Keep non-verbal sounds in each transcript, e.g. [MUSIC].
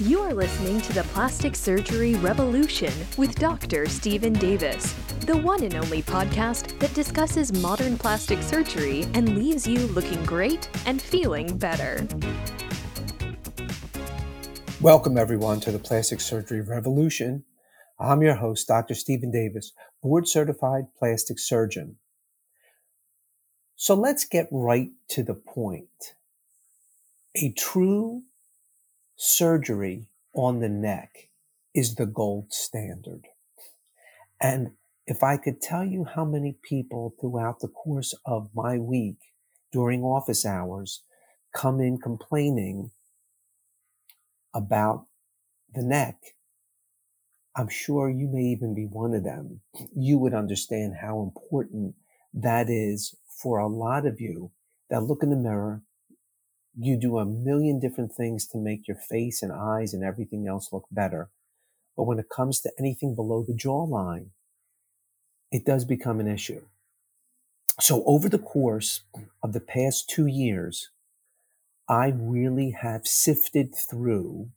You are listening to the Plastic Surgery Revolution with Dr. Steven Davis, the one and only podcast that discusses modern plastic surgery and leaves you looking great and feeling better. Welcome, everyone, to the Plastic Surgery Revolution. I'm your host, Dr. Steven Davis, board certified plastic surgeon. So let's get right to the point. A true surgery on the neck is the gold standard. And if I could tell you how many people throughout the course of my week during office hours come in complaining about the neck, I'm sure you may even be one of them. You would understand how important that is for a lot of you that look in the mirror you do a million different things to make your face and eyes and everything else look better. But when it comes to anything below the jawline, it does become an issue. So over the course of the past two years, I really have sifted through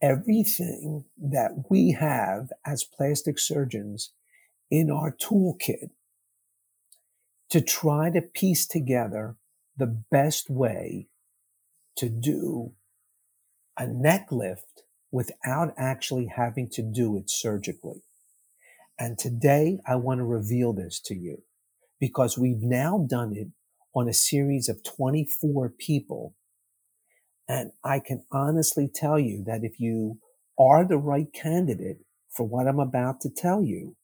everything that we have as plastic surgeons in our toolkit to try to piece together the best way to do a neck lift without actually having to do it surgically. And today I want to reveal this to you because we've now done it on a series of 24 people. And I can honestly tell you that if you are the right candidate for what I'm about to tell you,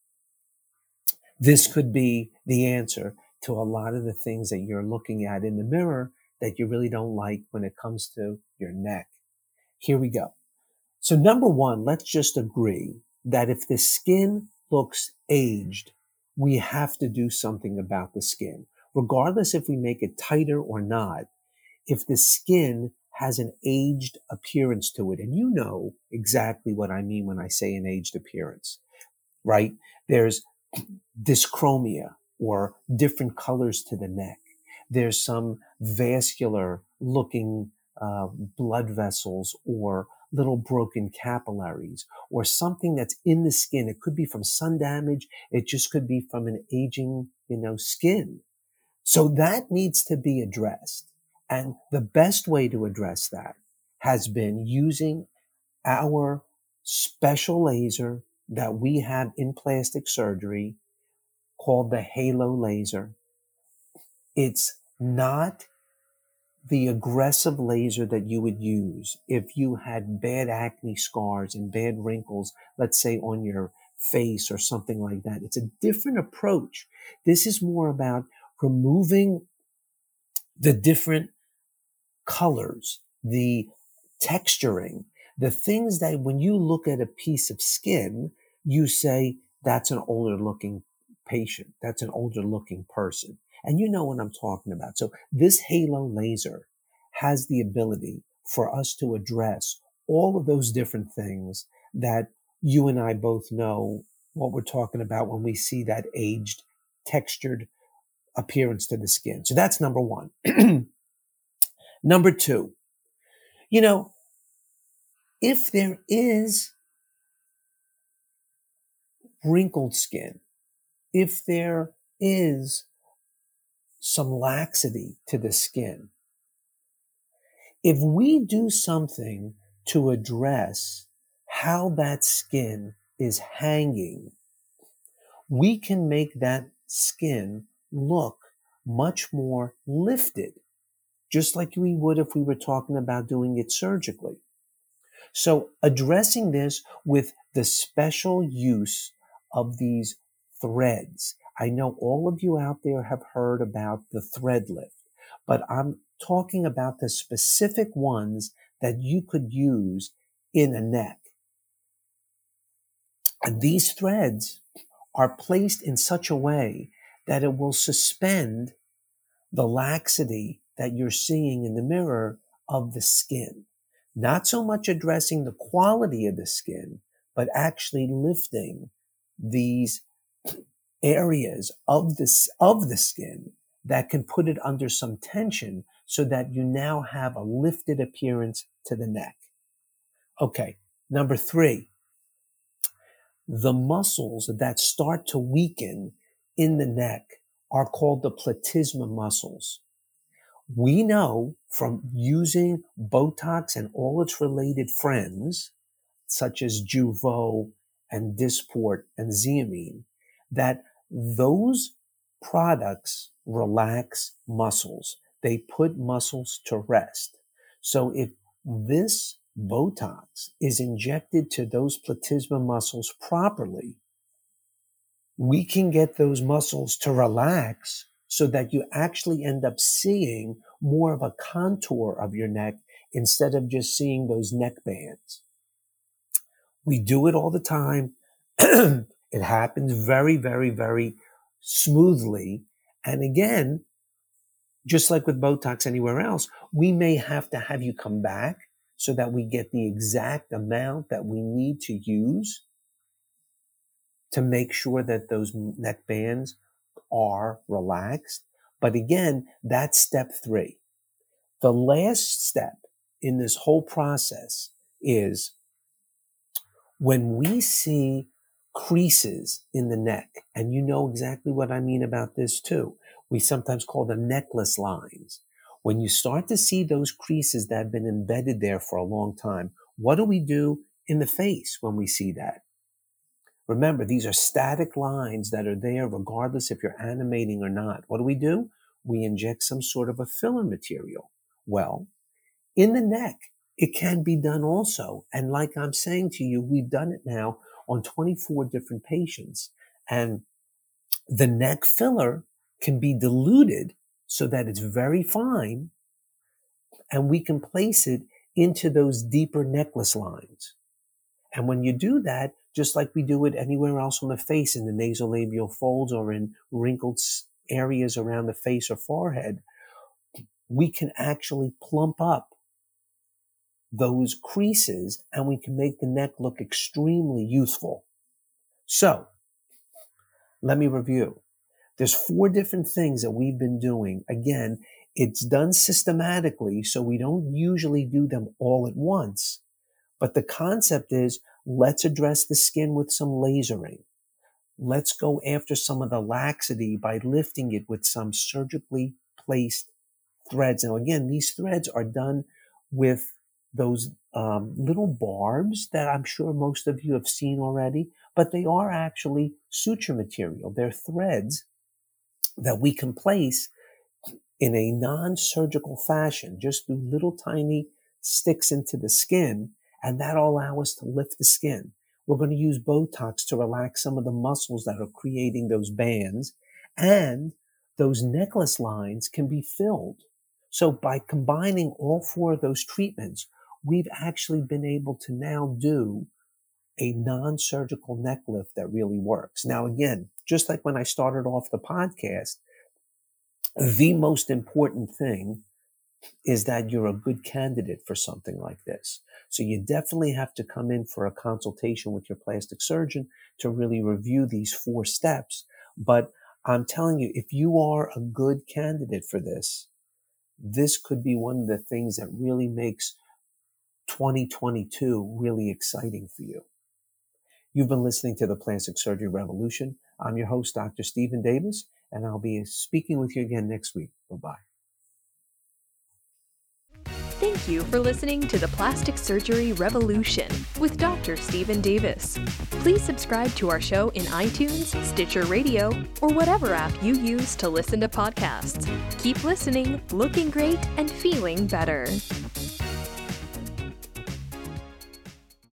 this could be the answer to a lot of the things that you're looking at in the mirror that you really don't like when it comes to your neck. Here we go. So number one, let's just agree that if the skin looks aged, we have to do something about the skin. Regardless if we make it tighter or not, if the skin has an aged appearance to it, and you know exactly what I mean when I say an aged appearance, right? There's [CLEARS THROAT] dyschromia or different colors to the neck. There's some vascular looking uh, blood vessels or little broken capillaries or something that's in the skin. It could be from sun damage. It just could be from an aging, you know, skin. So that needs to be addressed. And the best way to address that has been using our special laser that we have in plastic surgery called the halo laser. It's not the aggressive laser that you would use if you had bad acne scars and bad wrinkles, let's say on your face or something like that. It's a different approach. This is more about removing the different colors, the texturing, the things that when you look at a piece of skin, you say, that's an older looking patient. That's an older looking person. And you know what I'm talking about. So this halo laser has the ability for us to address all of those different things that you and I both know what we're talking about when we see that aged, textured appearance to the skin. So that's number one. [CLEARS THROAT] number two, you know, if there is wrinkled skin, if there is some laxity to the skin. If we do something to address how that skin is hanging, we can make that skin look much more lifted, just like we would if we were talking about doing it surgically. So addressing this with the special use of these threads I know all of you out there have heard about the thread lift, but I'm talking about the specific ones that you could use in a neck. And these threads are placed in such a way that it will suspend the laxity that you're seeing in the mirror of the skin. Not so much addressing the quality of the skin, but actually lifting these areas of this of the skin that can put it under some tension so that you now have a lifted appearance to the neck. Okay. Number three, the muscles that start to weaken in the neck are called the platysma muscles. We know from using Botox and all its related friends, such as Jeuveau and Dysport and Xeomin, that those products relax muscles. They put muscles to rest. So if this Botox is injected to those platysma muscles properly, we can get those muscles to relax so that you actually end up seeing more of a contour of your neck instead of just seeing those neck bands. We do it all the time. [CLEARS THROAT] it happens very, very, very smoothly. And again, just like with Botox anywhere else, we may have to have you come back so that we get the exact amount that we need to use to make sure that those neck bands are relaxed. But again, that's step three. The last step in this whole process is when we see creases in the neck, and you know exactly what I mean about this too. We sometimes call them necklace lines. When you start to see those creases that have been embedded there for a long time, what do we do in the face when we see that? Remember, these are static lines that are there regardless if you're animating or not. What do we do? We inject some sort of a filler material. Well, in the neck, it can be done also. And like I'm saying to you, we've done it now on 24 different patients. And the neck filler can be diluted so that it's very fine. And we can place it into those deeper necklace lines. And when you do that, just like we do it anywhere else on the face in the nasolabial folds or in wrinkled areas around the face or forehead, we can actually plump up those creases and we can make the neck look extremely youthful. So let me review. There's four different things that we've been doing. Again, it's done systematically, so we don't usually do them all at once. But the concept is let's address the skin with some lasering. Let's go after some of the laxity by lifting it with some surgically placed threads. Now, again, these threads are done with those um, little barbs that I'm sure most of you have seen already, but they are actually suture material. They're threads that we can place in a non-surgical fashion, just through little tiny sticks into the skin and that'll allow us to lift the skin. We're going to use Botox to relax some of the muscles that are creating those bands and those necklace lines can be filled. So by combining all four of those treatments, we've actually been able to now do a non-surgical neck lift that really works. Now, again, just like when I started off the podcast, the most important thing is that you're a good candidate for something like this. So you definitely have to come in for a consultation with your plastic surgeon to really review these four steps. But I'm telling you, if you are a good candidate for this, this could be one of the things that really makes 2022 really exciting for you. You've been listening to the Plastic Surgery Revolution. I'm your host, Dr. Steven Davis, and I'll be speaking with you again next week. Bye bye. Thank you for listening to the Plastic Surgery Revolution with Dr. Steven Davis. Please subscribe to our show in iTunes, Stitcher Radio, or whatever app you use to listen to podcasts. Keep listening, looking great, and feeling better.